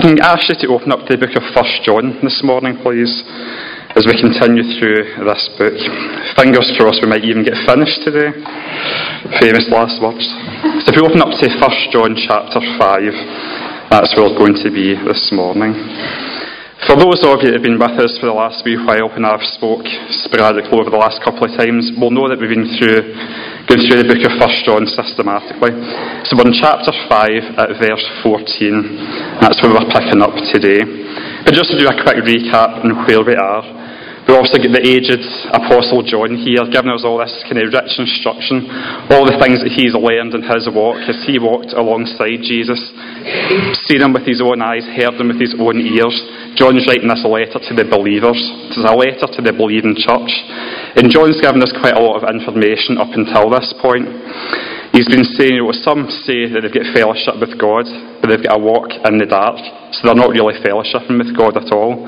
I can ask you to open up the book of First John this morning, please, as we continue through this book. Fingers crossed we might even get finished today. Famous last words. So if we open up to First John chapter 5, that's where we're going to be this morning. For those of you that have been with us for the last wee while when I've spoke sporadically over the last couple of times, we'll know that we've been through going through the book of First John systematically. So we're in chapter 5 at verse 14. That's where we're picking up today. But just to do a quick recap on where we are, we also get the aged Apostle John here, giving us all this kind of rich instruction, all the things that he's learned in his walk as he walked alongside Jesus, seen him with his own eyes, heard him with his own ears, John's writing this letter to the believers. It's a letter to the believing church. And John's given us quite a lot of information up until this point. He's been saying, you know, some say that they've got fellowship with God, but they've got a walk in the dark, so they're not really fellowshipping with God at all.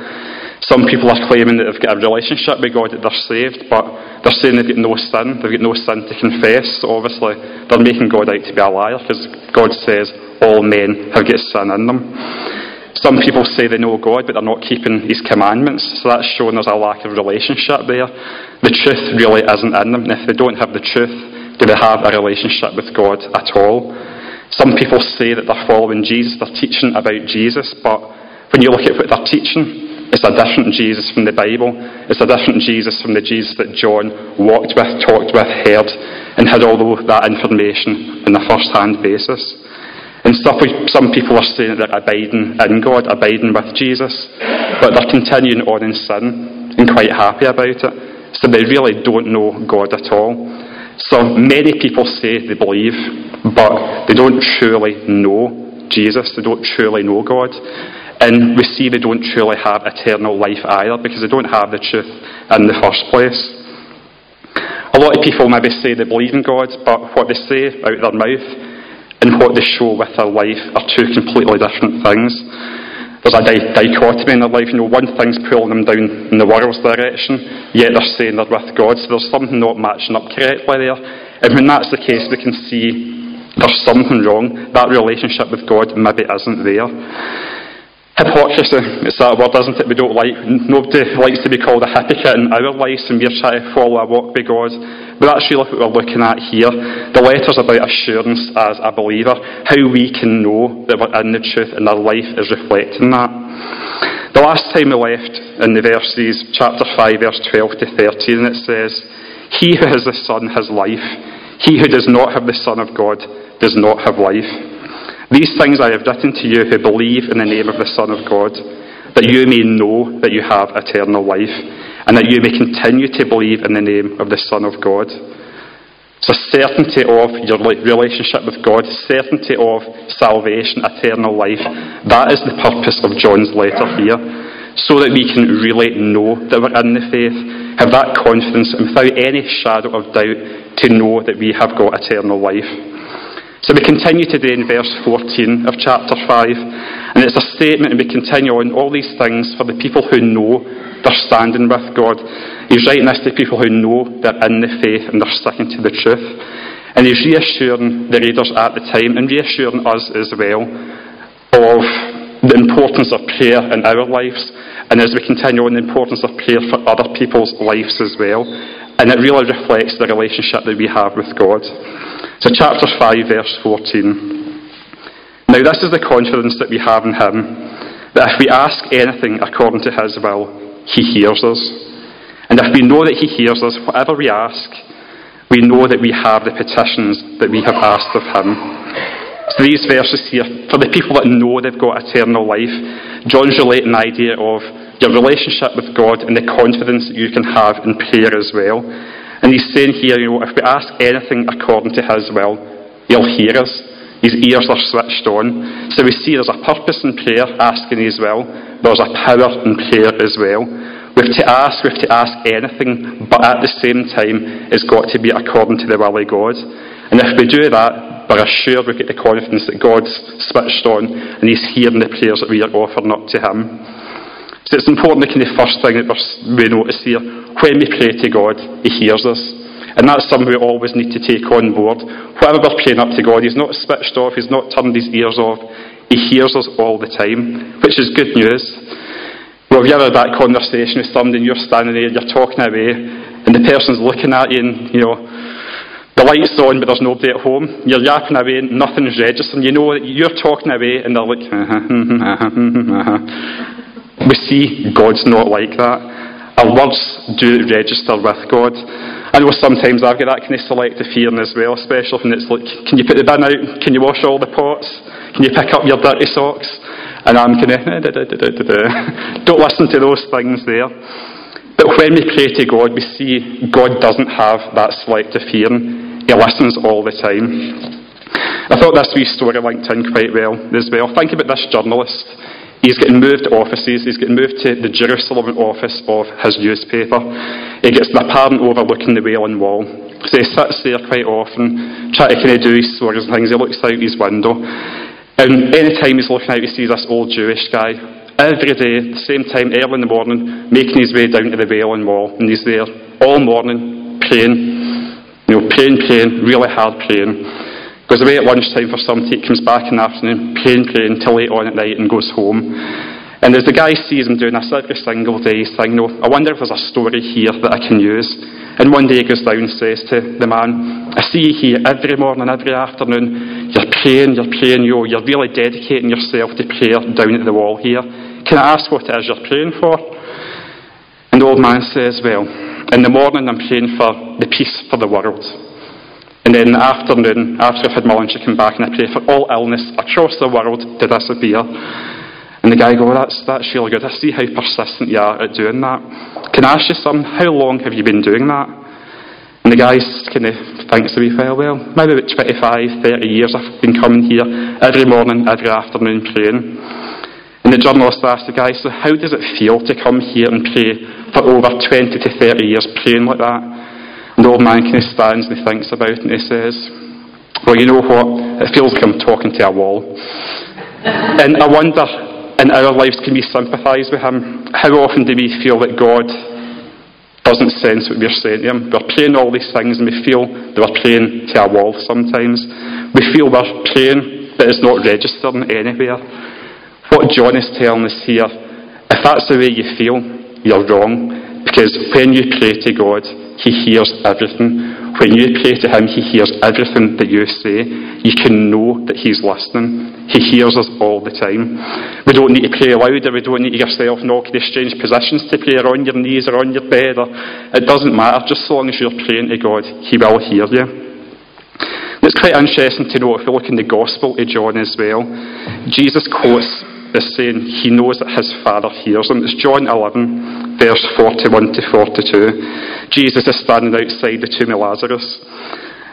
Some people are claiming that they've got a relationship with God, that they're saved, but they're saying they've got no sin, they've got no sin to confess, so obviously they're making God out to be a liar, because God says all men have got sin in them. Some people say they know God, but they're not keeping His commandments. So that's showing there's a lack of relationship there. The truth really isn't in them. And if they don't have the truth, do they have a relationship with God at all? Some people say that they're following Jesus, they're teaching about Jesus, but when you look at what they're teaching, it's a different Jesus from the Bible. It's a different Jesus from the Jesus that John walked with, talked with, heard, and had all that information on a first hand basis. And some people are saying that they're abiding in God, abiding with Jesus, but they're continuing on in sin and quite happy about it. So they really don't know God at all. So many people say they believe, but they don't truly know Jesus, they don't truly know God. And we see they don't truly have eternal life either because they don't have the truth in the first place. A lot of people maybe say they believe in God, but what they say out of their mouth and what they show with their life are two completely different things. There's a di- dichotomy in their life. You know, one thing's pulling them down in the world's direction, yet they're saying they're with God. So there's something not matching up correctly there. And when that's the case, we can see there's something wrong. That relationship with God maybe isn't there. Hypocrisy, it's that word, isn't it? We don't like, nobody likes to be called a hypocrite in our lives and we're trying to follow a walk with God. But that's really what we're looking at here. The letter's about assurance as a believer, how we can know that we're in the truth and our life is reflecting that. The last time we left in the verses, chapter 5, verse 12 to 13, it says, He who has the Son has life. He who does not have the Son of God does not have life. These things I have written to you who believe in the name of the Son of God, that you may know that you have eternal life, and that you may continue to believe in the name of the Son of God. So, certainty of your relationship with God, certainty of salvation, eternal life, that is the purpose of John's letter here. So that we can really know that we're in the faith, have that confidence, and without any shadow of doubt, to know that we have got eternal life. So we continue today in verse 14 of chapter 5, and it's a statement, and we continue on all these things for the people who know they're standing with God. He's writing this to people who know they're in the faith and they're sticking to the truth. And he's reassuring the readers at the time and reassuring us as well of the importance of prayer in our lives, and as we continue on, the importance of prayer for other people's lives as well. And it really reflects the relationship that we have with God. So, chapter 5, verse 14. Now, this is the confidence that we have in Him that if we ask anything according to His will, He hears us. And if we know that He hears us, whatever we ask, we know that we have the petitions that we have asked of Him. So, these verses here, for the people that know they've got eternal life, John's relating the idea of your relationship with God and the confidence that you can have in prayer as well. And he's saying here, you know, if we ask anything according to his will, he'll hear us. His ears are switched on. So we see there's a purpose in prayer, asking as well. There's a power in prayer as well. We have to ask, we have to ask anything, but at the same time, it's got to be according to the will of God. And if we do that, we're assured we get the confidence that God's switched on and He's hearing the prayers that we are offering up to Him. So it's important, the kind of first thing that we notice here. When we pray to God, He hears us. And that's something we always need to take on board. Whatever we're praying up to God, He's not switched off, He's not turned His ears off. He hears us all the time, which is good news. Well, have you ever had that conversation with somebody and you're standing there, and you're talking away, and the person's looking at you and, you know, the light's on but there's nobody at home. You're yapping away nothing's registering. You know you're talking away and they're like, we see God's not like that. Our words do register with God. I know sometimes I've got that kind of selective hearing as well, especially when it's like, can you put the bin out? Can you wash all the pots? Can you pick up your dirty socks? And I'm kind of, don't listen to those things there. But when we pray to God, we see God doesn't have that selective hearing. He listens all the time. I thought this wee story linked in quite well as well. Think about this journalist. He's getting moved to offices. He's getting moved to the Jerusalem office of his newspaper. He gets an apartment overlooking the Wailing Wall. So he sits there quite often, trying to kind of do his stories and things. He looks out his window. And any time he's looking out, he sees this old Jewish guy. Every day, the same time, early in the morning, making his way down to the Wailing Wall. And he's there all morning, praying. You know, praying, praying, really hard praying. Goes away at lunchtime for some tea, comes back in the afternoon, praying, praying, till late on at night and goes home. And as the guy sees him doing this every single day, he's thinking, no, I wonder if there's a story here that I can use. And one day he goes down and says to the man, I see you here every morning, every afternoon. You're praying, you're praying, you you're really dedicating yourself to prayer down at the wall here. Can I ask what it is you're praying for? And the old man says, Well, in the morning I'm praying for the peace for the world. And then in the afternoon, after I've had my lunch, I come back and I pray for all illness across the world to disappear. And the guy goes, that's, that's really good. I see how persistent you are at doing that. Can I ask you something? How long have you been doing that? And the guy kind of thinks to me, well, well, maybe about 25, 30 years I've been coming here every morning, every afternoon praying. And the journalist asked the guy, so how does it feel to come here and pray for over 20 to 30 years praying like that? And the old man kind of stands and he thinks about it and he says, well, you know what? It feels like I'm talking to a wall. And I wonder in our lives can we sympathise with him? How often do we feel that God doesn't sense what we're saying to him? We're praying all these things and we feel that we're praying to a wall sometimes. We feel we're praying but it's not registering anywhere. What John is telling us here, if that's the way you feel, you're wrong. Because when you pray to God, He hears everything. When you pray to Him, He hears everything that you say. You can know that He's listening. He hears us all the time. We don't need to pray louder. We don't need to get yourself in all strange positions to pray, or on your knees or on your bed. Or, it doesn't matter. Just so long as you're praying to God, He will hear you. It's quite interesting to know if we look in the Gospel of John as well. Jesus quotes as saying he knows that his Father hears him. It's John 11, verse 41 to 42. Jesus is standing outside the tomb of Lazarus.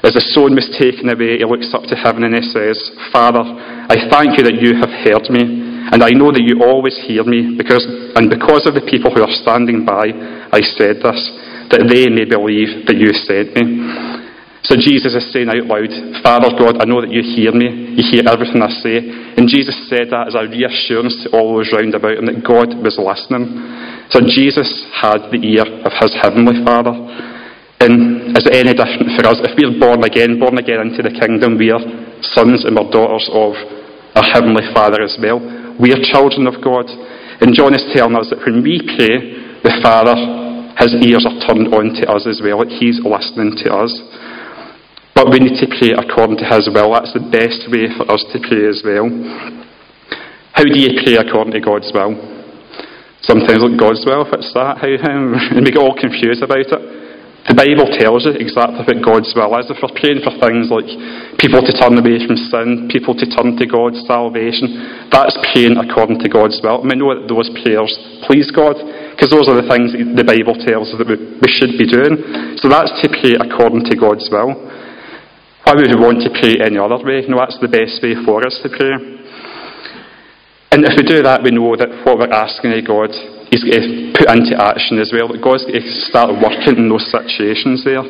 As the stone was taken away, he looks up to heaven and he says, Father, I thank you that you have heard me, and I know that you always hear me, because, and because of the people who are standing by, I said this, that they may believe that you sent me. So Jesus is saying out loud, Father God, I know that you hear me, you hear everything I say. And Jesus said that as a reassurance to all those round about him that God was listening. So Jesus had the ear of his heavenly Father. And is it any different for us? If we're born again, born again into the kingdom, we are sons and we're daughters of our Heavenly Father as well. We are children of God. And John is telling us that when we pray, the Father, his ears are turned on to us as well. He's listening to us. But we need to pray according to his will. That's the best way for us to pray as well. How do you pray according to God's will? Sometimes, look, God's will, if it's that, how, how, and we get all confused about it. The Bible tells you exactly what God's will is. If we're praying for things like people to turn away from sin, people to turn to God's salvation, that's praying according to God's will. And we know that those prayers please God, because those are the things the Bible tells us that we, we should be doing. So that's to pray according to God's will. Why would we want to pray any other way? No, that's the best way for us to pray. And if we do that, we know that what we're asking of God He's got to put into action as well. That God's got to start working in those situations there.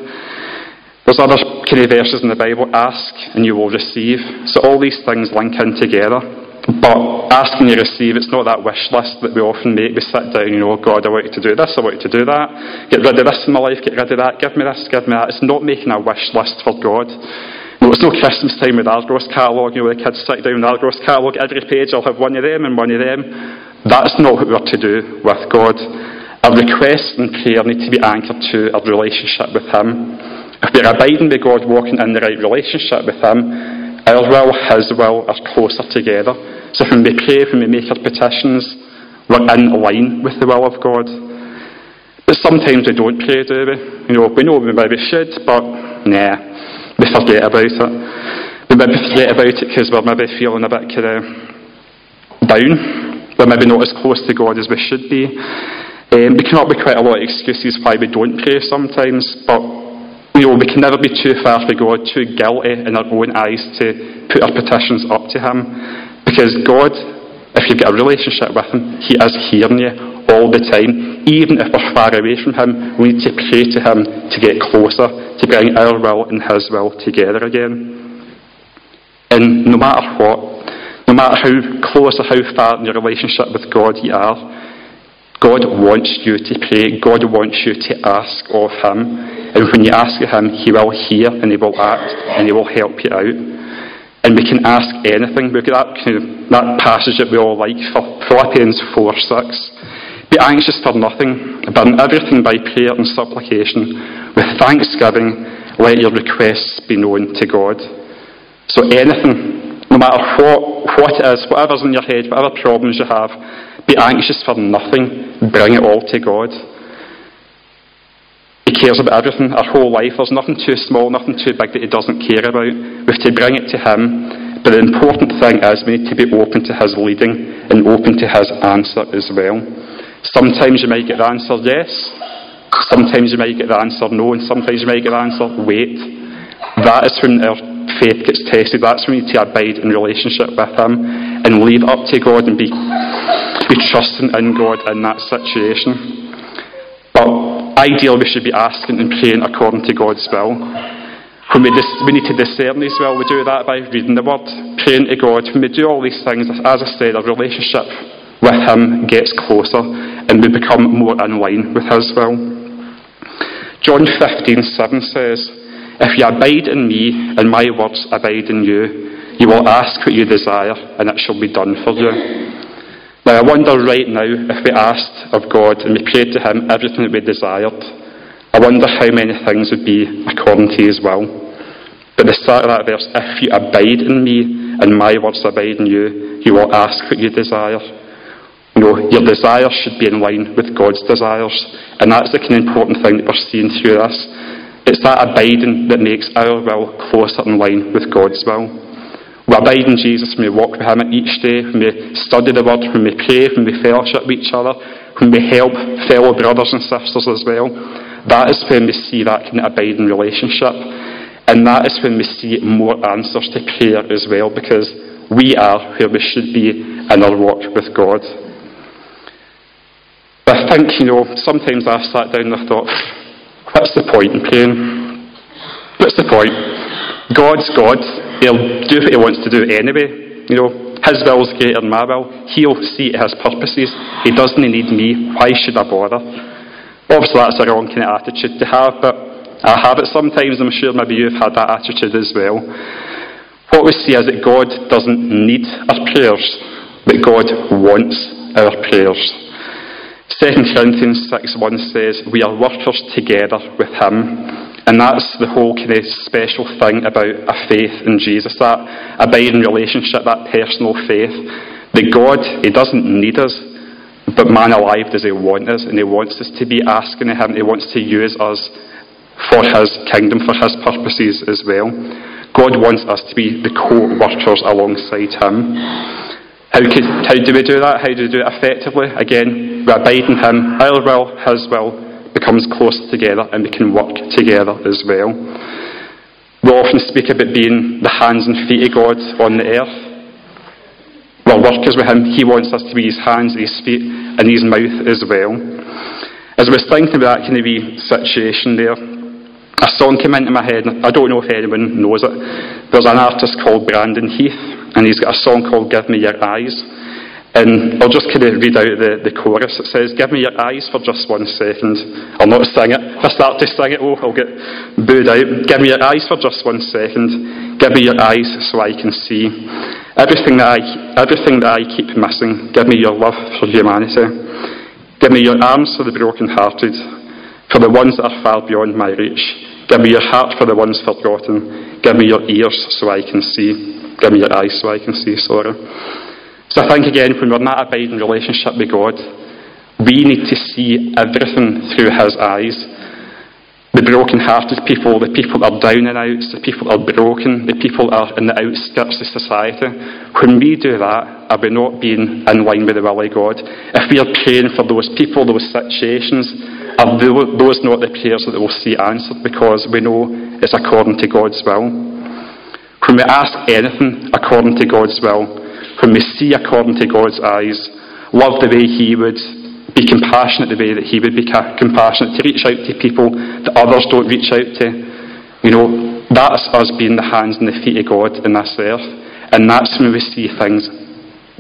There's other kind of verses in the Bible, ask and you will receive. So all these things link in together. But ask and you receive, it's not that wish list that we often make. We sit down, you know, oh God, I want you to do this, I want you to do that. Get rid of this in my life, get rid of that, give me this, give me that. It's not making a wish list for God. No, it's no Christmas time with Argos catalogue, you know, the kids sit down with Argos catalogue, every page I'll have one of them and one of them. That's not what we're to do with God. Our requests and prayer need to be anchored to our relationship with Him. If we're abiding with God, walking in the right relationship with Him, our will, His will are closer together. So when we pray, when we make our petitions, we're in line with the will of God. But sometimes we don't pray, do we? You know, we know we maybe should, but nah, we forget about it. We maybe forget about it because we're maybe feeling a bit kind of down. We're maybe not as close to God as we should be. Um, we come up quite a lot of excuses why we don't pray sometimes, but you know, we can never be too far from God, too guilty in our own eyes to put our petitions up to Him. Because God, if you've got a relationship with Him, He is hearing you all the time. Even if we're far away from Him, we need to pray to Him to get closer, to bring our will and His will together again. And no matter what, no matter how close or how far in your relationship with God you are, God wants you to pray. God wants you to ask of Him. And when you ask of Him, He will hear and He will act and He will help you out. And we can ask anything. We've got that, kind of, that passage that we all like, Philippians 4 6. Be anxious for nothing, but in everything by prayer and supplication, with thanksgiving, let your requests be known to God. So anything, no matter what, what it is, whatever's in your head, whatever problems you have, be anxious for nothing, bring it all to God. He cares about everything, our whole life. There's nothing too small, nothing too big that He doesn't care about. We have to bring it to Him. But the important thing is we need to be open to His leading and open to His answer as well. Sometimes you might get the answer yes, sometimes you might get the answer no, and sometimes you might get the answer wait. That is when our faith gets tested. That's when we need to abide in relationship with Him and leave up to God and be, be trusting in God in that situation. But Ideally, we should be asking and praying according to God's will. When we, dis- we need to discern His will, we do that by reading the Word, praying to God. When we do all these things, as I said, our relationship with Him gets closer and we become more in line with His will. John 15, 7 says, If you abide in me and my words abide in you, you will ask what you desire and it shall be done for you. Now, I wonder right now if we asked of God and we prayed to Him everything that we desired, I wonder how many things would be according to His will. But the start of that verse, if you abide in me and my words abide in you, you will ask what you desire. You know, your desires should be in line with God's desires. And that's the kind of important thing that we're seeing through this. It's that abiding that makes our will closer in line with God's will. We abide in Jesus when we walk with Him each day, when we study the Word, when we pray, when we fellowship with each other, when we help fellow brothers and sisters as well. That is when we see that kind of abiding relationship. And that is when we see more answers to prayer as well, because we are where we should be in our walk with God. But I think, you know, sometimes I've sat down and I thought, what's the point in praying? What's the point? God's God. He'll do what he wants to do anyway. You know, his will's greater than my will. He'll see his purposes. He doesn't need me. Why should I bother? Obviously, that's a wrong kind of attitude to have, but I have it sometimes. I'm sure maybe you've had that attitude as well. What we see is that God doesn't need our prayers, but God wants our prayers. 2 Corinthians 6 1 says, We are workers together with Him. And that's the whole kind of special thing about a faith in Jesus, that abiding relationship, that personal faith. That God, He doesn't need us, but man alive does He want us, and He wants us to be asking Him, He wants to use us for His kingdom, for His purposes as well. God wants us to be the co-workers alongside Him. How, could, how do we do that? How do we do it effectively? Again, we abide in Him, our will, His will, becomes closer together and we can work together as well. We often speak about being the hands and feet of God on the earth. We're workers with Him. He wants us to be His hands, His feet, and His mouth as well. As I was thinking about that kind of wee situation there, a song came into my head. I don't know if anyone knows it. There's an artist called Brandon Heath, and he's got a song called Give Me Your Eyes. And I'll just kind of read out the, the chorus. It says, Give me your eyes for just one second. I'll not sing it. If I start to sing it, oh, I'll get booed out. Give me your eyes for just one second. give me your eyes so I can see. Everything that I, everything that I keep missing, give me your love for humanity. Give me your arms for the broken-hearted, for the ones that are far beyond my reach. Give me your heart for the ones forgotten. Give me your ears so I can see. Give me your eyes so I can see, sorry. So I think again, when we're in that abiding relationship with God, we need to see everything through His eyes the broken-hearted people, the people that are down and out, the people that are broken, the people that are in the outskirts of society. When we do that, are we not being in line with the will of God? If we are praying for those people, those situations, are those not the prayers that will see answered because we know it's according to God's will? When we ask anything according to God's will, when we see according to God's eyes, love the way He would, be compassionate the way that he would be compassionate, to reach out to people that others don't reach out to. You know, that's us being the hands and the feet of God in this earth. And that's when we see things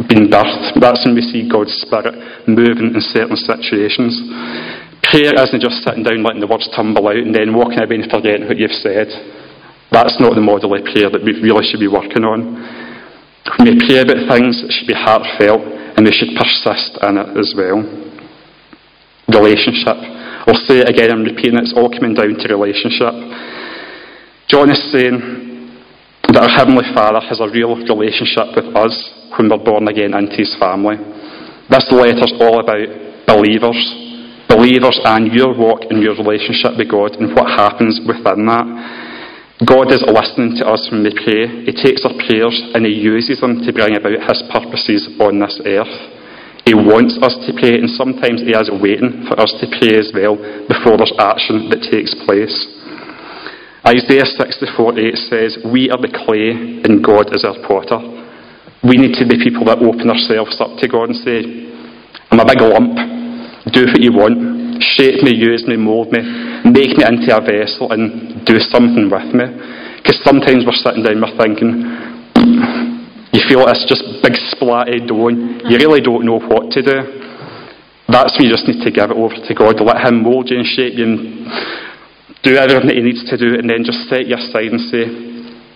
being birthed. That's when we see God's Spirit moving in certain situations. Prayer isn't just sitting down letting the words tumble out and then walking away and forgetting what you've said. That's not the model of prayer that we really should be working on. When we pray about things, it should be heartfelt and we should persist in it as well relationship. I'll say it again, I'm repeating it, it's all coming down to relationship. John is saying that our Heavenly Father has a real relationship with us when we're born again into His family. This letter's all about believers, believers and your walk and your relationship with God and what happens within that. God is listening to us when we pray. He takes our prayers and He uses them to bring about His purposes on this earth. He wants us to pray, and sometimes He is waiting for us to pray as well before there's action that takes place. Isaiah 64:8 says, We are the clay, and God is our potter. We need to be people that open ourselves up to God and say, I'm a big lump. Do what you want. Shape me, use me, mould me, make me into a vessel, and do something with me. Because sometimes we're sitting down, we're thinking, you feel it's just big splatty dough. You really don't know what to do. That's when you just need to give it over to God, let Him mould you and shape you and do everything that He needs to do, and then just set you aside and say,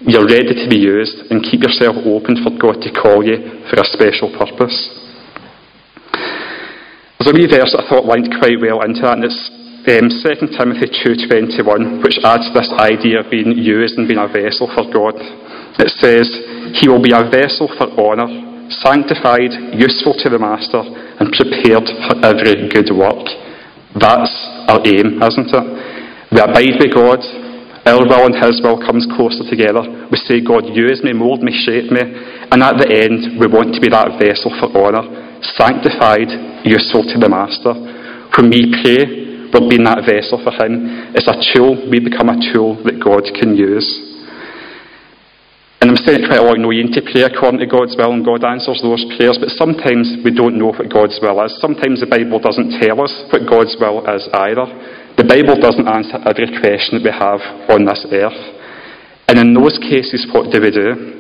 You're ready to be used, and keep yourself open for God to call you for a special purpose. There's a wee verse that I thought linked quite well into that, and it's um, 2 Timothy 2.21, which adds this idea of being used and being a vessel for God. It says, He will be a vessel for honour, sanctified, useful to the Master, and prepared for every good work. That's our aim, isn't it? We abide with God, our will and His will comes closer together. We say, God, use me, mould me, shape me, and at the end, we want to be that vessel for honour, sanctified, useful to the Master. When we pray, we're being that vessel for Him. It's a tool, we become a tool that God can use. And I'm saying it quite a lot, you know, you need to pray according to God's will, and God answers those prayers, but sometimes we don't know what God's will is. Sometimes the Bible doesn't tell us what God's will is either. The Bible doesn't answer every question that we have on this earth. And in those cases, what do we do?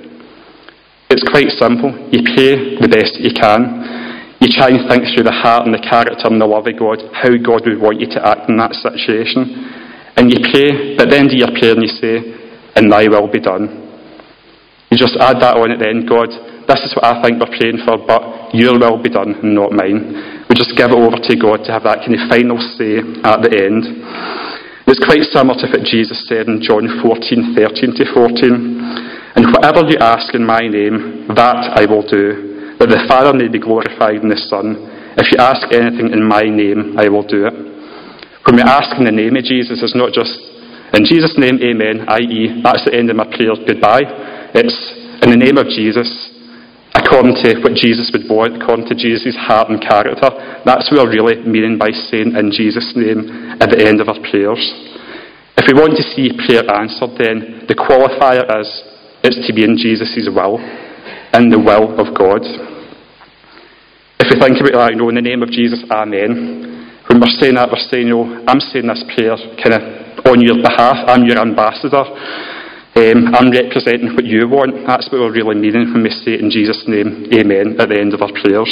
It's quite simple. You pray the best you can. You try and think through the heart and the character and the love of God, how God would want you to act in that situation. And you pray, but then do your prayer and you say, and thy will be done. You just add that on at the end, God, this is what I think we're praying for, but your will be done, and not mine. We just give it over to God to have that kind of final say at the end. It's quite similar to what Jesus said in John 14, 13 to 14. And whatever you ask in my name, that I will do, that the Father may be glorified in the Son. If you ask anything in my name, I will do it. When we ask in the name of Jesus, it's not just in Jesus' name, amen, i.e., that's the end of my prayer, goodbye. It's in the name of Jesus, according to what Jesus would want, according to Jesus' heart and character. That's what we're really meaning by saying in Jesus' name at the end of our prayers. If we want to see prayer answered, then the qualifier is it's to be in Jesus' will, in the will of God. If we think about that, you know, in the name of Jesus, Amen. When we're saying that, we're saying, you know, I'm saying this prayer kind of on your behalf. I'm your ambassador. Um, I'm representing what you want. That's what we're really meaning when we say it in Jesus' name, Amen, at the end of our prayers.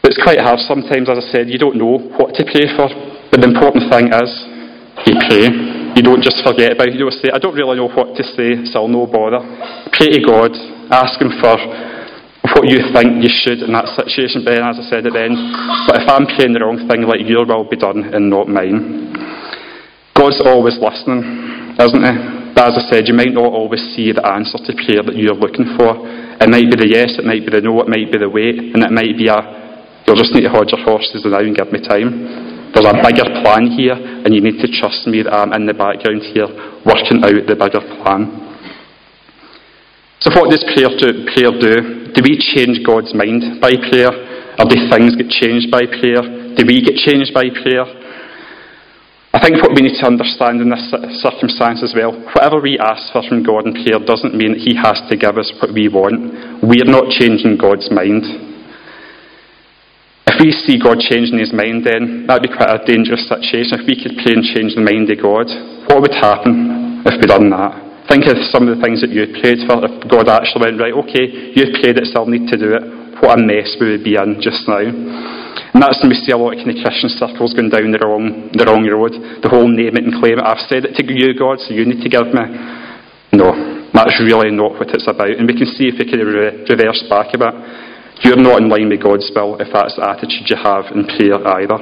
But it's quite hard sometimes, as I said, you don't know what to pray for. But the important thing is, you pray. you don't just forget about it. You don't say, I don't really know what to say, so I'll no bother. Pray to God, ask Him for what you think you should in that situation, Ben, as I said at the end. But if I'm praying the wrong thing, let your will be done and not mine. God's always listening, isn't He? But as I said, you might not always see the answer to prayer that you're looking for. It might be the yes, it might be the no, it might be the wait, and it might be a, you'll just need to hold your horses now and give me time. There's a bigger plan here, and you need to trust me that I'm in the background here, working out the bigger plan. So, what does prayer do? Prayer do? Do we change God's mind by prayer? Or do things get changed by prayer? Do we get changed by prayer? I think what we need to understand in this circumstance as well, whatever we ask for from God in prayer doesn't mean that He has to give us what we want. We are not changing God's mind. If we see God changing his mind, then that would be quite a dangerous situation. If we could pray and change the mind of God, what would happen if we done that? Think of some of the things that you prayed for. If God actually went, right, okay, you've prayed it, so I'll need to do it. What a mess we would be in just now. And that's when we see a lot of kind of Christian circles going down the wrong, the wrong road. The whole name it and claim it. I've said it to you, God, so you need to give me. No, that's really not what it's about. And we can see if we can reverse back a bit. You're not in line with God's will if that's the attitude you have in prayer either.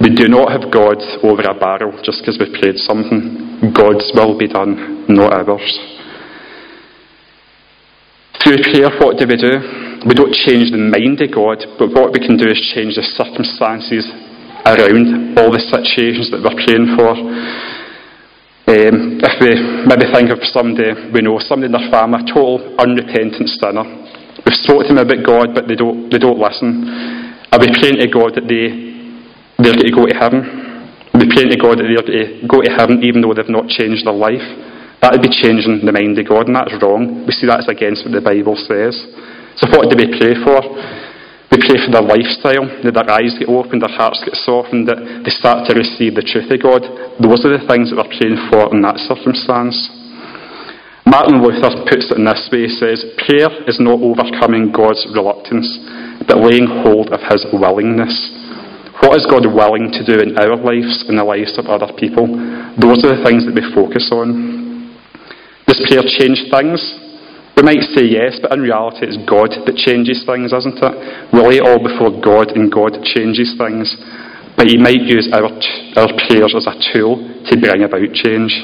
We do not have God over a barrel just because we've prayed something. God's will be done, not ours. Through prayer, what do we do? We don't change the mind of God, but what we can do is change the circumstances around all the situations that we're praying for. Um, if we maybe think of somebody we know, somebody in their family, a total unrepentant sinner, We've spoken to them about God, but they don't, they don't listen. Are we praying to God that they, they're going to go to heaven? We praying to God that they're to go to heaven even though they've not changed their life? That would be changing the mind of God, and that's wrong. We see that's against what the Bible says. So what do we pray for? We pray for their lifestyle, that their eyes get opened, their hearts get softened, that they start to receive the truth of God. Those are the things that we're praying for in that circumstance. Martin Luther puts it in this way he says, Prayer is not overcoming God's reluctance, but laying hold of his willingness. What is God willing to do in our lives and the lives of other people? Those are the things that we focus on. Does prayer change things? We might say yes, but in reality it's God that changes things, isn't it? We lay it all before God and God changes things. But He might use our, our prayers as a tool to bring about change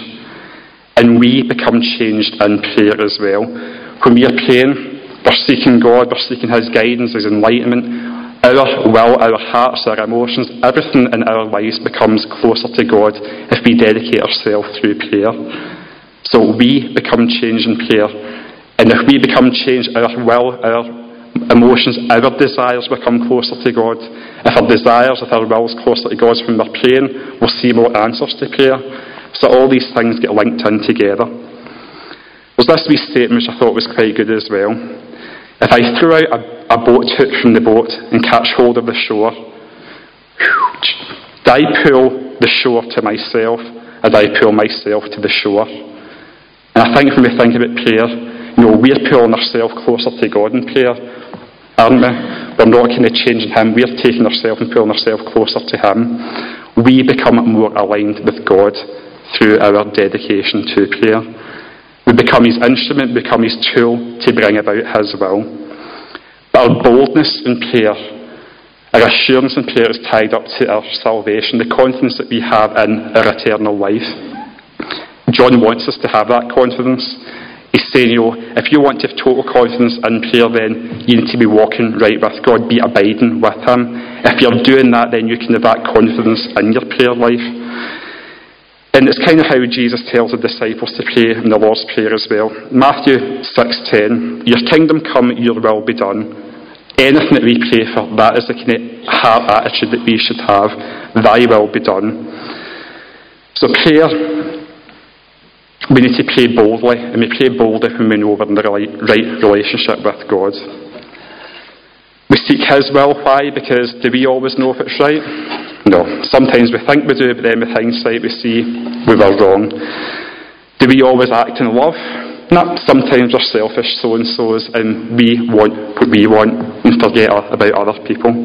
and we become changed in prayer as well. When we are praying, we're seeking God, we're seeking His guidance, His enlightenment. Our will, our hearts, our emotions, everything in our lives becomes closer to God if we dedicate ourselves through prayer. So we become changed in prayer. And if we become changed, our will, our emotions, our desires become closer to God. If our desires, if our will is closer to God when we're praying, we'll see more answers to prayer. So all these things get linked in together. There's this wee statement which I thought was quite good as well. If I threw out a, a boat hook from the boat and catch hold of the shore, do I pull the shore to myself, do I pull myself to the shore? And I think when we think about prayer, you know, we're pulling ourselves closer to God in prayer, aren't we? We're not kind of changing Him, we're taking ourselves and pulling ourselves closer to Him. We become more aligned with God through our dedication to prayer. We become his instrument, become his tool to bring about his will. But our boldness in prayer, our assurance in prayer is tied up to our salvation, the confidence that we have in our eternal life. John wants us to have that confidence. He's saying, you know, if you want to have total confidence in prayer, then you need to be walking right with God, be abiding with Him. If you're doing that, then you can have that confidence in your prayer life. And it's kind of how Jesus tells the disciples to pray in the Lord's Prayer as well. Matthew 6.10, Your kingdom come, your will be done. Anything that we pray for, that is the kind of heart attitude that we should have. Thy will be done. So prayer, we need to pray boldly, and we pray boldly when we know we're in the right relationship with God. We seek His will. Why? Because do we always know if it's right? No. Sometimes we think we do, but then with hindsight we see we were wrong. Do we always act in love? No. Sometimes we're selfish so and so's and we want what we want and forget about other people.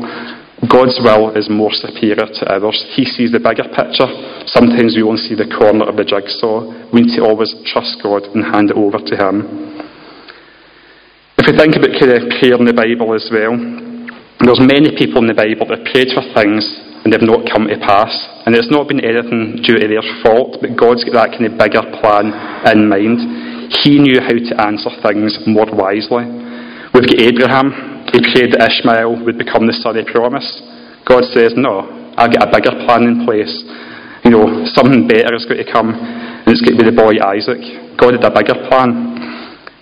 God's will is more superior to ours. He sees the bigger picture. Sometimes we only see the corner of the jigsaw. We need to always trust God and hand it over to Him. If we think about prayer in the Bible as well, there's many people in the Bible that prayed for things and they've not come to pass. And it's not been anything due to their fault, but God's got that kind of bigger plan in mind. He knew how to answer things more wisely. We've got Abraham, he prayed that Ishmael would become the son of promise. God says, No, I've got a bigger plan in place. You know, something better is going to come, and it's going to be the boy Isaac. God had a bigger plan.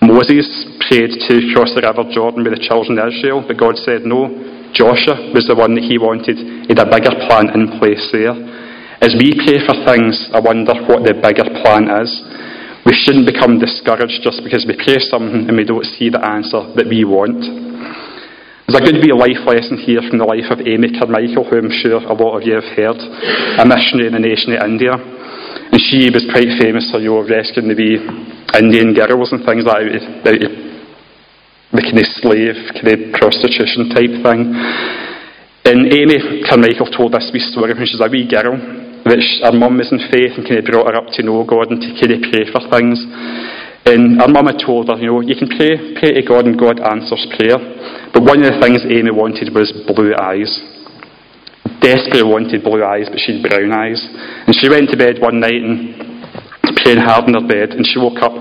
Moses prayed to cross the river Jordan with the children of Israel, but God said no. Joshua was the one that he wanted. He had a bigger plan in place there. As we pray for things, I wonder what the bigger plan is. We shouldn't become discouraged just because we pray something and we don't see the answer that we want. There's a good wee life lesson here from the life of Amy Carmichael, who I'm sure a lot of you have heard, a missionary in the nation of India. And she was quite famous for you know, rescuing the wee Indian girls and things like that, out of the kind of slave, kind of prostitution type thing. And Amy Carmichael told this wee story when she was a wee girl, which her mum was in faith and kind of brought her up to know God and to kind of pray for things. And her mum had told her, you know, you can pray, pray to God and God answers prayer. But one of the things Amy wanted was blue eyes. Desperately wanted blue eyes, but she had brown eyes. And she went to bed one night and praying hard in her bed, and she woke up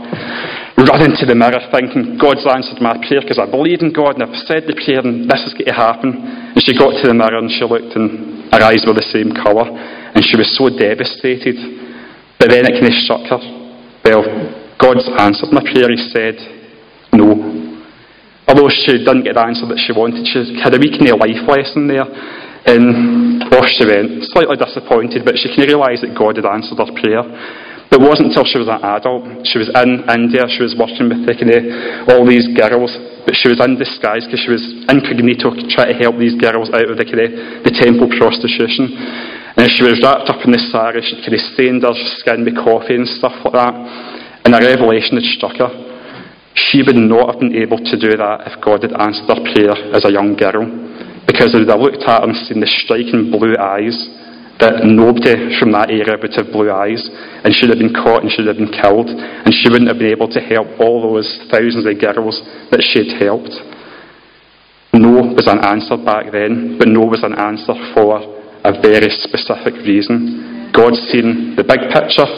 running to the mirror thinking, God's answered my prayer because I believe in God and I've said the prayer and this is going to happen. And she got to the mirror and she looked and her eyes were the same colour and she was so devastated. But then it kind of struck her. Well, God's answered my prayer. He said, no, although she didn't get the answer that she wanted, she had a wee kind of life lesson there. And off she went, slightly disappointed, but she kind of realised that God had answered her prayer. It wasn't until she was an adult. She was in India, she was working with the, of, all these girls, but she was in disguise because she was incognito trying to help these girls out of the, the temple prostitution. And she was wrapped up in the sari, she kind of stained her skin with coffee and stuff like that. And a revelation had struck her. She would not have been able to do that if God had answered her prayer as a young girl, because they would have looked at her and seen the striking blue eyes that nobody from that era would have blue eyes, and should have been caught and should have been killed, and she wouldn't have been able to help all those thousands of girls that she had helped. No was an answer back then, but no was an answer for a very specific reason. God's seen the big picture,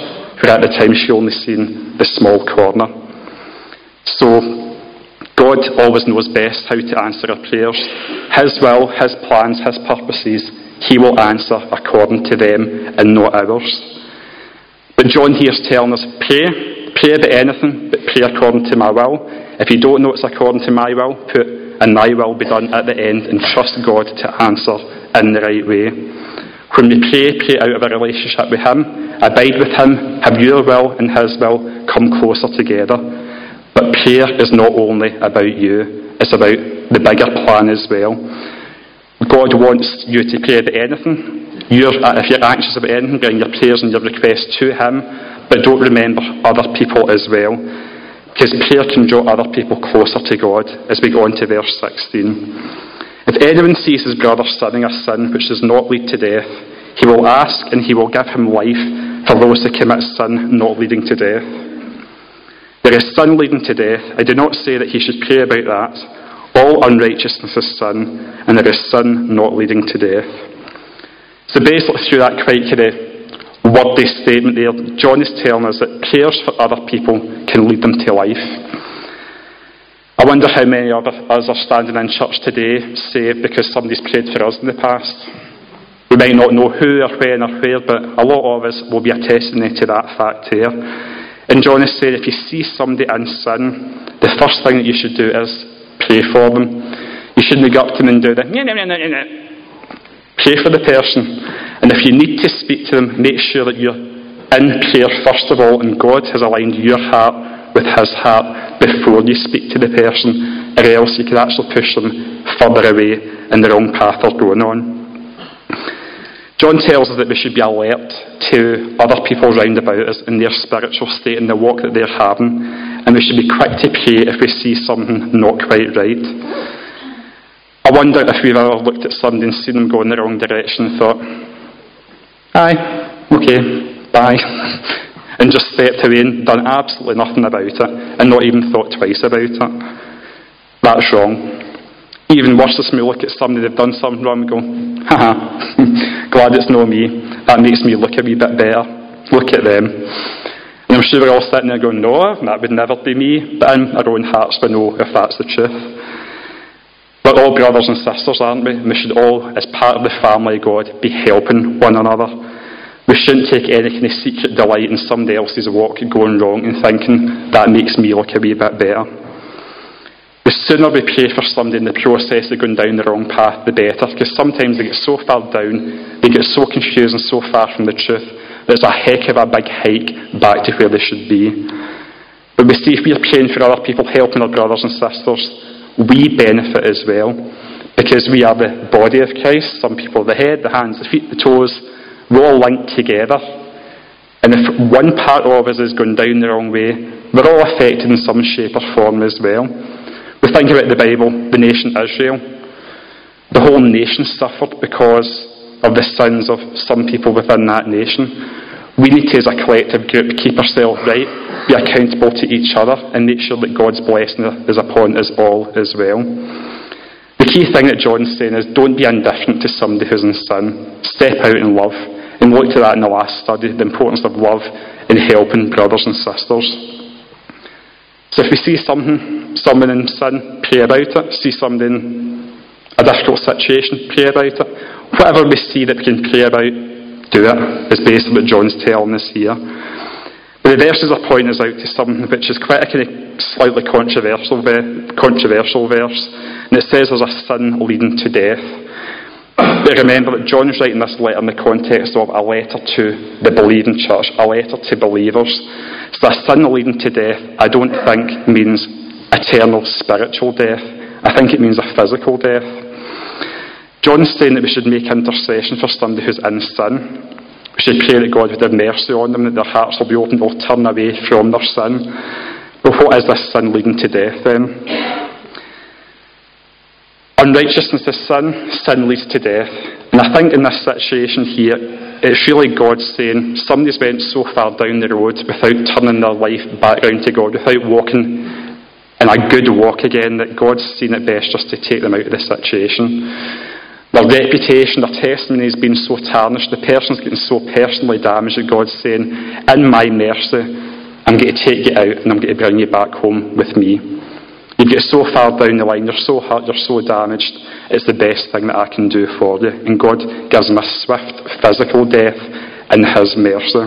where at the time she only seen the small corner. So, God always knows best how to answer our prayers. His will, His plans, His purposes, He will answer according to them and not ours. But John here is telling us pray, pray about anything, but pray according to my will. If you don't know it's according to my will, put and my will be done at the end and trust God to answer in the right way. When we pray, pray out of a relationship with Him, abide with Him, have your will and His will come closer together. But prayer is not only about you, it's about the bigger plan as well. God wants you to pray about anything. You're, uh, if you're anxious about anything, bring your prayers and your requests to Him, but don't remember other people as well. Because prayer can draw other people closer to God as we go on to verse 16. If anyone sees his brother sinning a sin which does not lead to death, he will ask and he will give him life for those who commit sin not leading to death. There is sin leading to death. I do not say that he should pray about that. All unrighteousness is sin, and there is sin not leading to death. So basically, through that quite of wordy statement there, John is telling us that prayers for other people can lead them to life. I wonder how many of us are standing in church today saved because somebody's prayed for us in the past. We might not know who or when or where, but a lot of us will be a testimony to that fact here. And John is saying if you see somebody in sin, the first thing that you should do is pray for them. You shouldn't go up to them and do the. Pray for the person. And if you need to speak to them, make sure that you're in prayer first of all, and God has aligned your heart with His heart before you speak to the person, or else you could actually push them further away in the wrong path they're going on. John tells us that we should be alert to other people round about us in their spiritual state and the walk that they're having, and we should be quick to pray if we see something not quite right. I wonder if we've ever looked at somebody and seen them go in the wrong direction and thought, aye, okay, bye, and just stepped away and done absolutely nothing about it and not even thought twice about it. That's wrong. Even worse is we look at somebody they've done something wrong and go, haha, glad it's not me. That makes me look a wee bit better. Look at them. And I'm sure we're all sitting there going, no, that would never be me. But in our own hearts we know if that's the truth. We're all brothers and sisters, aren't we? We should all, as part of the family of God, be helping one another. We shouldn't take any kind of secret delight in somebody else's walk going wrong and thinking that makes me look a wee bit better. The sooner we pray for somebody in the process of going down the wrong path, the better. Because sometimes they get so far down, they get so confused and so far from the truth, it's a heck of a big hike back to where they should be. But we see if we're praying for other people, helping our brothers and sisters, we benefit as well. Because we are the body of Christ. Some people the head, the hands, the feet, the toes. We're all linked together. And if one part of us is going down the wrong way, we're all affected in some shape or form as well. We think about the Bible, the nation Israel. The whole nation suffered because of the sins of some people within that nation. We need to, as a collective group, keep ourselves right, be accountable to each other, and make sure that God's blessing is upon us all as well. The key thing that John's saying is don't be indifferent to somebody who's in sin. Step out in love. And we looked at that in the last study, the importance of love in helping brothers and sisters. So if we see something, someone in sin, pray about it. See somebody in a difficult situation, pray about it. Whatever we see that we can pray about, do it, is basically what John's telling us here. But the verses are pointing us out to something which is quite a kind of slightly controversial, controversial verse. And it says there's a sin leading to death. But remember that John is writing this letter in the context of a letter to the believing church, a letter to believers. So a sin leading to death, I don't think means eternal spiritual death. I think it means a physical death. John's saying that we should make intercession for somebody who's in sin. We should pray that God would have mercy on them, that their hearts will be open, they'll turn away from their sin. But what is this sin leading to death then? Unrighteousness is sin, sin leads to death. And I think in this situation here, it's really God saying somebody's went so far down the road without turning their life back round to God, without walking in a good walk again, that God's seen it best just to take them out of the situation. Their reputation, their testimony has been so tarnished, the person's getting so personally damaged that God's saying, In my mercy, I'm going to take you out and I'm going to bring you back home with me. You get so far down the line, you're so hurt, you're so damaged, it's the best thing that I can do for you. And God gives them a swift physical death in His mercy.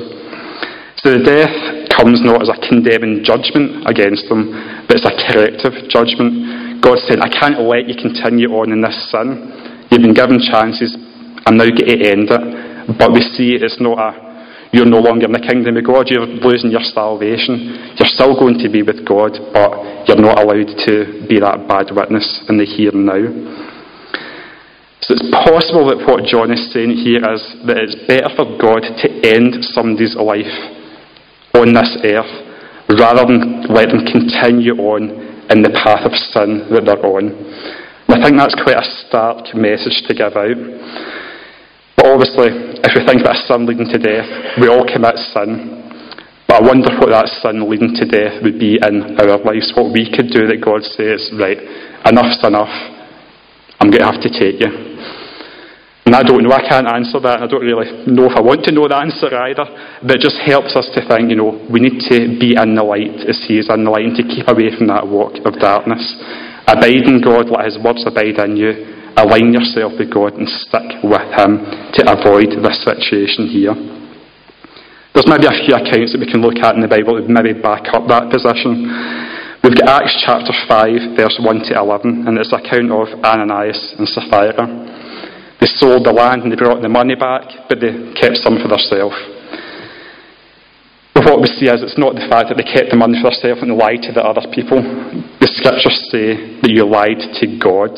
So the death comes not as a condemning judgment against them, but it's a corrective judgment. God said, I can't let you continue on in this sin. You've been given chances, I'm now going to end it. But we see it's not a you're no longer in the kingdom of God, you're losing your salvation. You're still going to be with God, but you're not allowed to be that bad witness in the here and now. So it's possible that what John is saying here is that it's better for God to end somebody's life on this earth rather than let them continue on in the path of sin that they're on. And I think that's quite a stark message to give out. But obviously, if we think that sin leading to death, we all commit sin. But I wonder what that sin leading to death would be in our lives, what we could do that God says, right, enough's enough. I'm going to have to take you. And I don't know, I can't answer that. I don't really know if I want to know the answer either. But it just helps us to think, you know, we need to be in the light as He is in the light and to keep away from that walk of darkness. Abide in God, let His words abide in you align yourself with God and stick with Him to avoid this situation here. There's maybe a few accounts that we can look at in the Bible that maybe back up that position. We've got Acts chapter 5, verse 1 to 11, and it's an account of Ananias and Sapphira. They sold the land and they brought the money back, but they kept some for themselves. But what we see is it's not the fact that they kept the money for themselves and lied to the other people. The scriptures say that you lied to God.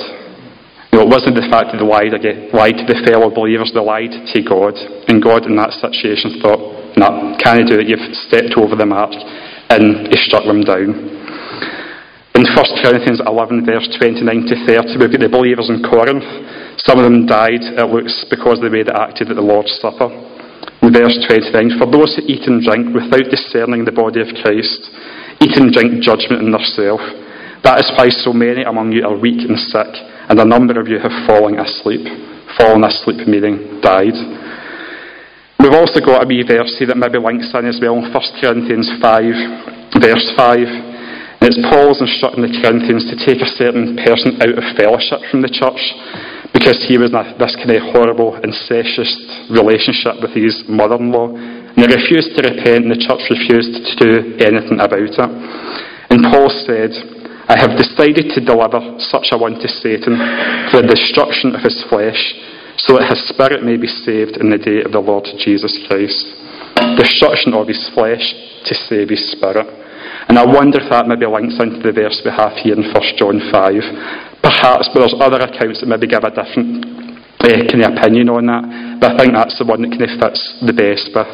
It wasn't the fact that they lied, again, lied to the fellow believers, they lied to God. And God, in that situation, thought, no, can't do it, you've stepped over the mark, and he struck them down. In 1 Corinthians 11, verse 29 to 30, we've got the believers in Corinth. Some of them died, it looks, because of the way they acted at the Lord's Supper. In verse 29, For those who eat and drink without discerning the body of Christ, eat and drink judgment in themselves. That is why so many among you are weak and sick, and a number of you have fallen asleep. Fallen asleep meaning died. We've also got a wee verse here that maybe links in as well in 1 Corinthians 5, verse 5. And it's Paul's instructing the Corinthians to take a certain person out of fellowship from the church because he was in this kind of horrible, incestuous relationship with his mother in law. And he refused to repent, and the church refused to do anything about it. And Paul said, I have decided to deliver such a one to Satan for the destruction of his flesh, so that his spirit may be saved in the day of the Lord Jesus Christ. Destruction of his flesh to save his spirit. And I wonder if that maybe links into the verse we have here in 1 John 5. Perhaps, but there's other accounts that maybe give a different uh, kind of opinion on that. But I think that's the one that kind of fits the best with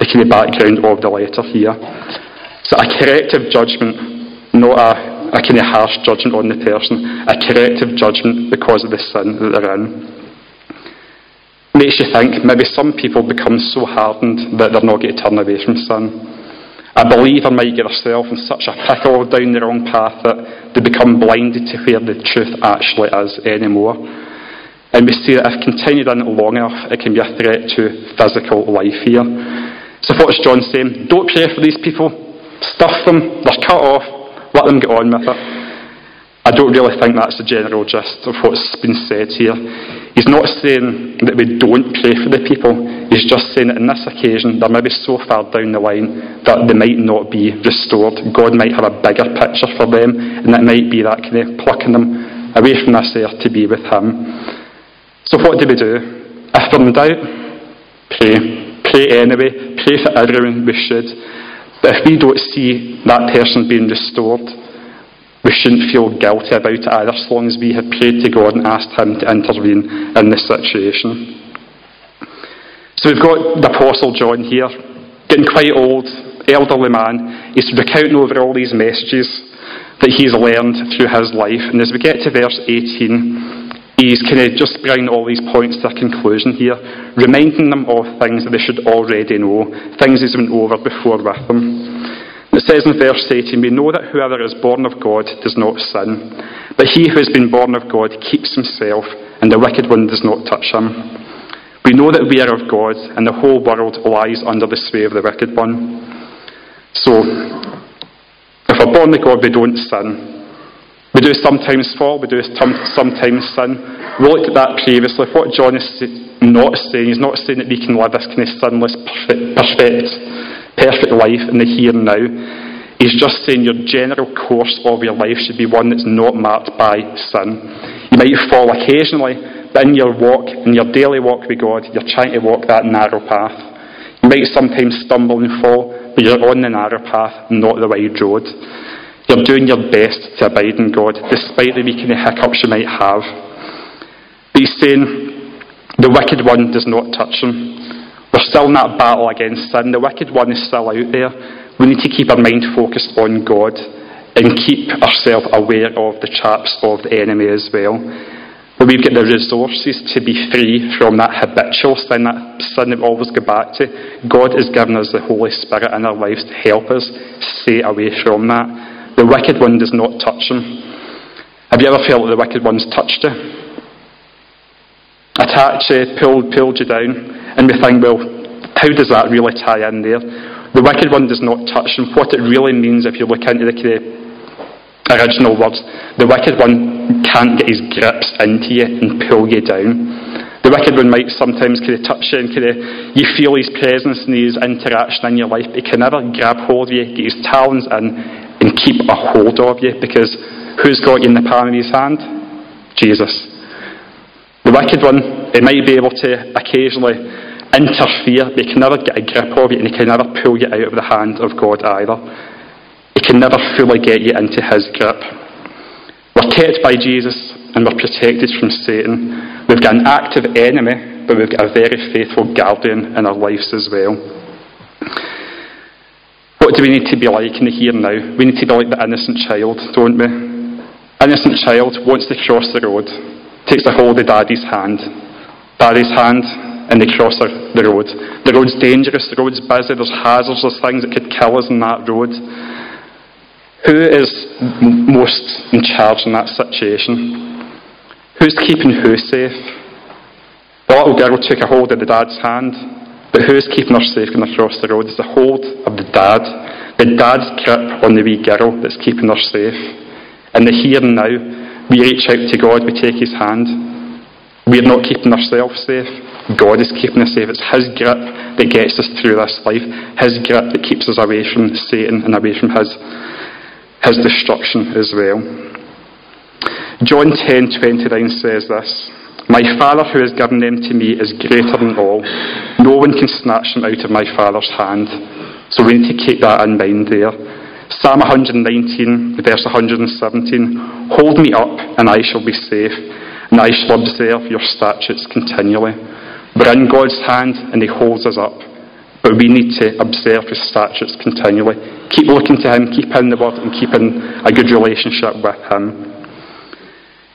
the kind of background of the letter here. So a corrective judgment, not a, a kind of harsh judgment on the person, a corrective judgment because of the sin that they're in. Makes you think maybe some people become so hardened that they're not going to turn away from sin. A believer might get herself in such a pickle down the wrong path that they become blinded to where the truth actually is anymore. And we see that if continued in long enough, it can be a threat to physical life here. So what's John saying? Don't pray for these people. Stuff them. They're cut off. Let them get on with it. I don't really think that's the general gist of what's been said here. He's not saying that we don't pray for the people. He's just saying that on this occasion, they're maybe so far down the line that they might not be restored. God might have a bigger picture for them, and it might be that kind of plucking them away from this earth to be with Him. So what do we do? If they're in doubt, pray. Pray anyway. Pray for everyone we should. But if we don't see that person being restored, we shouldn't feel guilty about it either, as long as we have prayed to God and asked Him to intervene in this situation. So we've got the Apostle John here, getting quite old, elderly man. He's recounting over all these messages that he's learned through his life. And as we get to verse 18, he's kind of just bringing all these points to a conclusion here, reminding them of things that they should already know, things he's went over before with them. It says in verse 18, We know that whoever is born of God does not sin, but he who has been born of God keeps himself, and the wicked one does not touch him. We know that we are of God, and the whole world lies under the sway of the wicked one. So, if we're born of God, we don't sin. We do sometimes fall, we do sometimes sin. We looked at that previously. What John is not saying, he's not saying that we can live this kind of sinless, perfect perfect life in the here and now. He's just saying your general course of your life should be one that's not marked by sin. You might fall occasionally, but in your walk, in your daily walk with God, you're trying to walk that narrow path. You might sometimes stumble and fall, but you're on the narrow path, not the wide road. You're doing your best to abide in God, despite the wee kind of hiccups you might have. But he's saying, the wicked one does not touch him. We're still in that battle against sin. The wicked one is still out there. We need to keep our mind focused on God and keep ourselves aware of the traps of the enemy as well. But we've got the resources to be free from that habitual sin, that sin that we always go back to. God has given us the Holy Spirit in our lives to help us stay away from that. The wicked one does not touch him. Have you ever felt that the wicked one's touched you? Attacked you, pulled, pulled you down? And we think, well, how does that really tie in there? The wicked one does not touch him. What it really means, if you look into the original words, the wicked one can't get his grips into you and pull you down. The wicked one might sometimes kind of touch you and kind of you feel his presence and his interaction in your life, but he can never grab hold of you, get his talons in, and keep a hold of you because who's got you in the palm of his hand? Jesus. The wicked one, he might be able to occasionally interfere, they can never get a grip of you and they can never pull you out of the hand of God either. He can never fully get you into his grip. We're kept by Jesus and we're protected from Satan. We've got an active enemy, but we've got a very faithful guardian in our lives as well. What do we need to be like in the here and now? We need to be like the innocent child, don't we? Innocent child wants to cross the road, takes a hold of daddy's hand. Daddy's hand, and they cross the road. The road's dangerous, the road's busy, there's hazards, there's things that could kill us on that road. Who is most in charge in that situation? Who's keeping who safe? The little girl took a hold of the dad's hand, but who's keeping her safe going across the road? It's the hold of the dad, the dad's grip on the wee girl that's keeping her safe. In the here and now, we reach out to God, we take his hand. We're not keeping ourselves safe. God is keeping us safe. It's His grip that gets us through this life. His grip that keeps us away from Satan and away from His, his destruction as well. John 10:29 says this. My Father who has given them to me is greater than all. No one can snatch them out of my Father's hand. So we need to keep that in mind there. Psalm 119, verse 117 Hold me up, and I shall be safe, and I shall observe your statutes continually. We're in God's hand and He holds us up. But we need to observe His statutes continually. Keep looking to Him, keep in the Word, and keep in a good relationship with Him.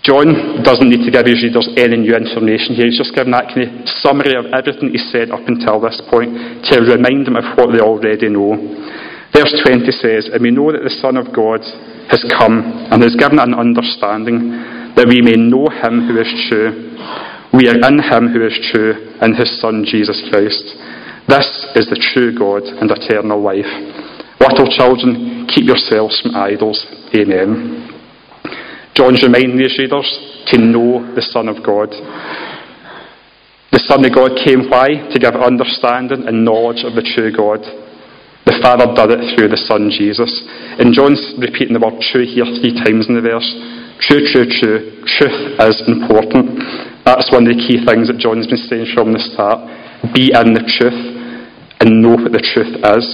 John doesn't need to give his readers any new information here. He's just giving that kind of summary of everything he said up until this point to remind them of what they already know. Verse 20 says, And we know that the Son of God has come and has given an understanding that we may know him who is true we are in him who is true, in his Son Jesus Christ. This is the true God and eternal life. Little children, keep yourselves from idols. Amen. John's reminding these readers to know the Son of God. The Son of God came why? To give understanding and knowledge of the true God. The Father did it through the Son Jesus. And John's repeating the word true here three times in the verse. True, true, true. Truth is important. That's one of the key things that John's been saying from the start. Be in the truth and know what the truth is.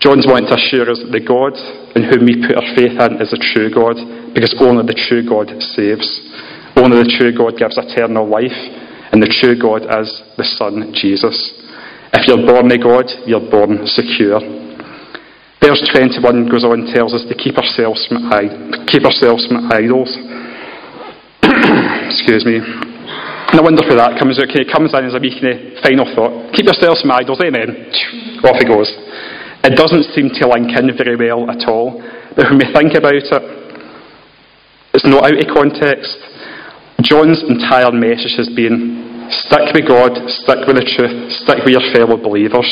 John's wanting to assure us that the God in whom we put our faith in is a true God, because only the true God saves. Only the true God gives eternal life, and the true God is the Son, Jesus. If you're born of God, you're born secure. Verse 21 goes on and tells us to keep ourselves from, keep ourselves from idols. Excuse me. No wonder for that comes out. It comes in as a wee kind of final thought. Keep yourselves from idols, amen. Off it goes. It doesn't seem to link in very well at all. But when we think about it, it's not out of context. John's entire message has been stick with God, stick with the truth, stick with your fellow believers.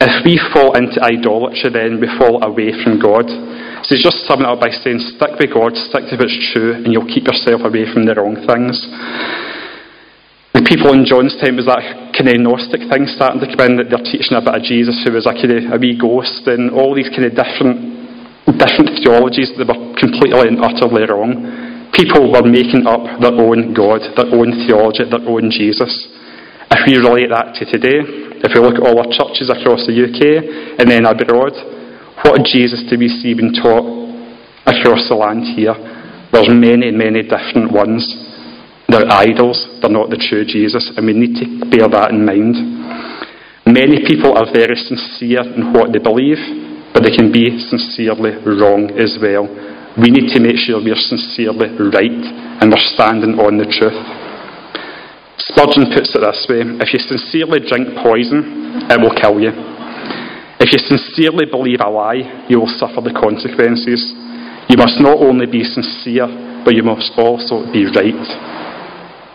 If we fall into idolatry, then we fall away from God. So he's just summing it up by saying, stick with God, stick to what's true, and you'll keep yourself away from the wrong things. The people in John's time was that kind of Gnostic thing starting to come in, that they're teaching about a Jesus who was a kind of a wee ghost, and all these kind of different different theologies that were completely and utterly wrong. People were making up their own God, their own theology, their own Jesus. If we relate that to today, if we look at all our churches across the UK and then abroad, what Jesus do we see being taught across the land here? There's many, many different ones. They're idols, they're not the true Jesus, and we need to bear that in mind. Many people are very sincere in what they believe, but they can be sincerely wrong as well. We need to make sure we're sincerely right and we're standing on the truth. Spurgeon puts it this way if you sincerely drink poison, it will kill you. If you sincerely believe a lie, you will suffer the consequences. You must not only be sincere, but you must also be right.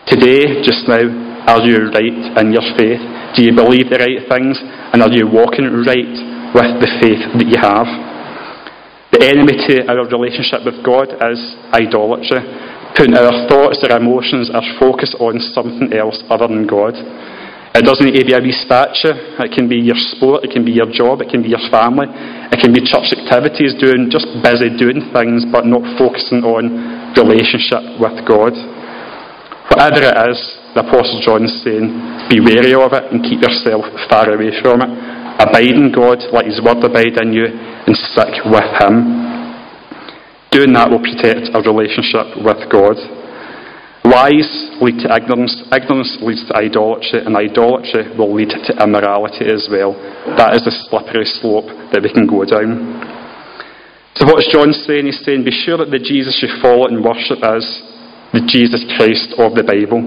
Today, just now, are you right in your faith? Do you believe the right things? And are you walking right with the faith that you have? The enemy to our relationship with God is idolatry, putting our thoughts, our emotions, our focus on something else other than God. It doesn't need to be a wee statue. It can be your sport, it can be your job, it can be your family, it can be church activities, doing just busy doing things but not focusing on relationship with God. Whatever it is, the Apostle John is saying, be wary of it and keep yourself far away from it. Abide in God, let His word abide in you, and stick with Him. Doing that will protect our relationship with God. Lies lead to ignorance, ignorance leads to idolatry, and idolatry will lead to immorality as well. That is the slippery slope that we can go down. So what's John saying? He's saying, be sure that the Jesus you follow and worship is the Jesus Christ of the Bible,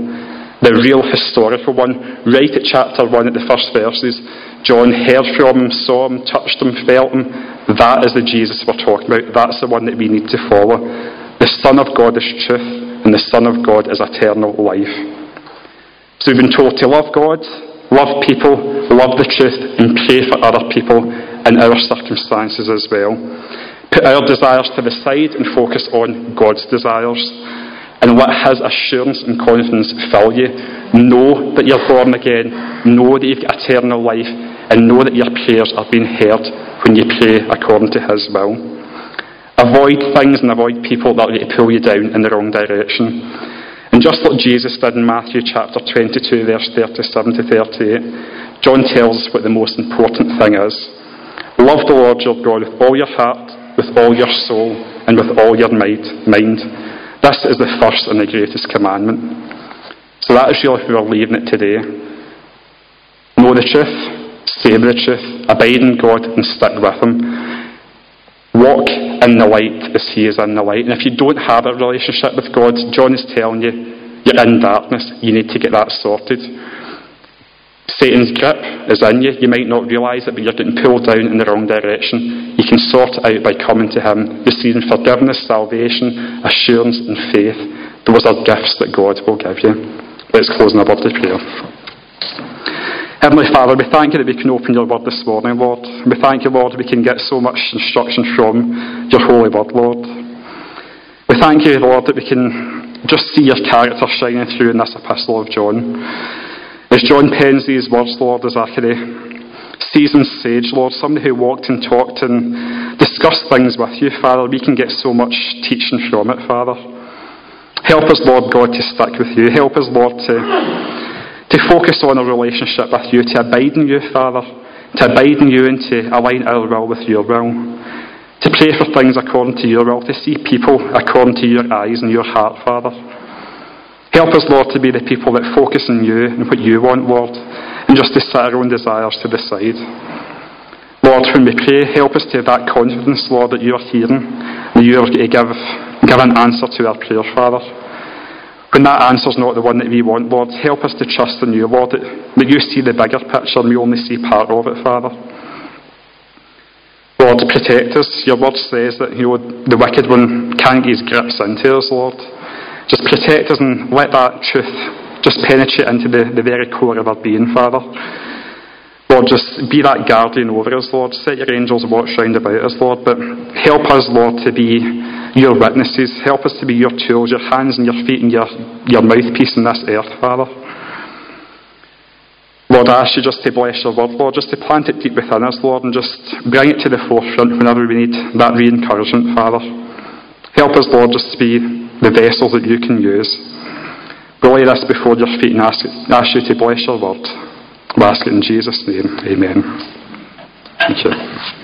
the real historical one. Right at chapter 1 at the first verses, John heard from him, saw him, touched him, felt him. That is the Jesus we're talking about. That's the one that we need to follow. The Son of God is truth, and the Son of God is eternal life. So we've been told to love God, love people, love the truth, and pray for other people in our circumstances as well. Put our desires to the side and focus on God's desires. And let His assurance and confidence fill you. Know that you're born again. Know that you've got eternal life. And know that your prayers are being heard when you pray according to His will. Avoid things and avoid people that will pull you down in the wrong direction. And just like Jesus did in Matthew chapter 22, verse 37 to 38, John tells us what the most important thing is. Love the Lord your God with all your heart, with all your soul and with all your might, mind. This is the first and the greatest commandment. So that is really who we're leaving it today. Know the truth, save the truth, abide in God and stick with Him. Walk in the light as He is in the light. And if you don't have a relationship with God, John is telling you, you're in darkness. You need to get that sorted. Satan's grip is in you. You might not realise it, but you're getting pulled down in the wrong direction. You can sort it out by coming to Him, receiving forgiveness, salvation, assurance, and faith. Those are gifts that God will give you. Let's close in a word of prayer. Heavenly Father, we thank you that we can open your word this morning, Lord. We thank you, Lord, that we can get so much instruction from your holy word, Lord. We thank you, Lord, that we can just see your character shining through in this epistle of John. As John these words, Lord, as a kind seasoned sage, Lord, somebody who walked and talked and discussed things with you, Father, we can get so much teaching from it, Father. Help us, Lord God, to stick with you. Help us, Lord, to, to focus on a relationship with you, to abide in you, Father, to abide in you and to align our will with your will. To pray for things according to your will, to see people according to your eyes and your heart, Father. Help us, Lord, to be the people that focus on you and what you want, Lord, and just to set our own desires to the side. Lord, when we pray, help us to have that confidence, Lord, that you are hearing, and you are going to give, give an answer to our prayer, Father. When that answer is not the one that we want, Lord, help us to trust in you, Lord, that, that you see the bigger picture and we only see part of it, Father. Lord, protect us. Your word says that you know, the wicked one can't get his grips into us, Lord. Just protect us and let that truth just penetrate into the, the very core of our being, Father. Lord, just be that guardian over us, Lord. Set your angels watch round about us, Lord. But help us, Lord, to be your witnesses. Help us to be your tools, your hands and your feet and your, your mouthpiece in this earth, Father. Lord, I ask you just to bless your word, Lord, just to plant it deep within us, Lord, and just bring it to the forefront whenever we need that re encouragement, Father. Help us, Lord, just to be the vessels that you can use. We lay this before your feet and ask, ask you to bless your word. We ask it in Jesus' name. Amen. Thank you.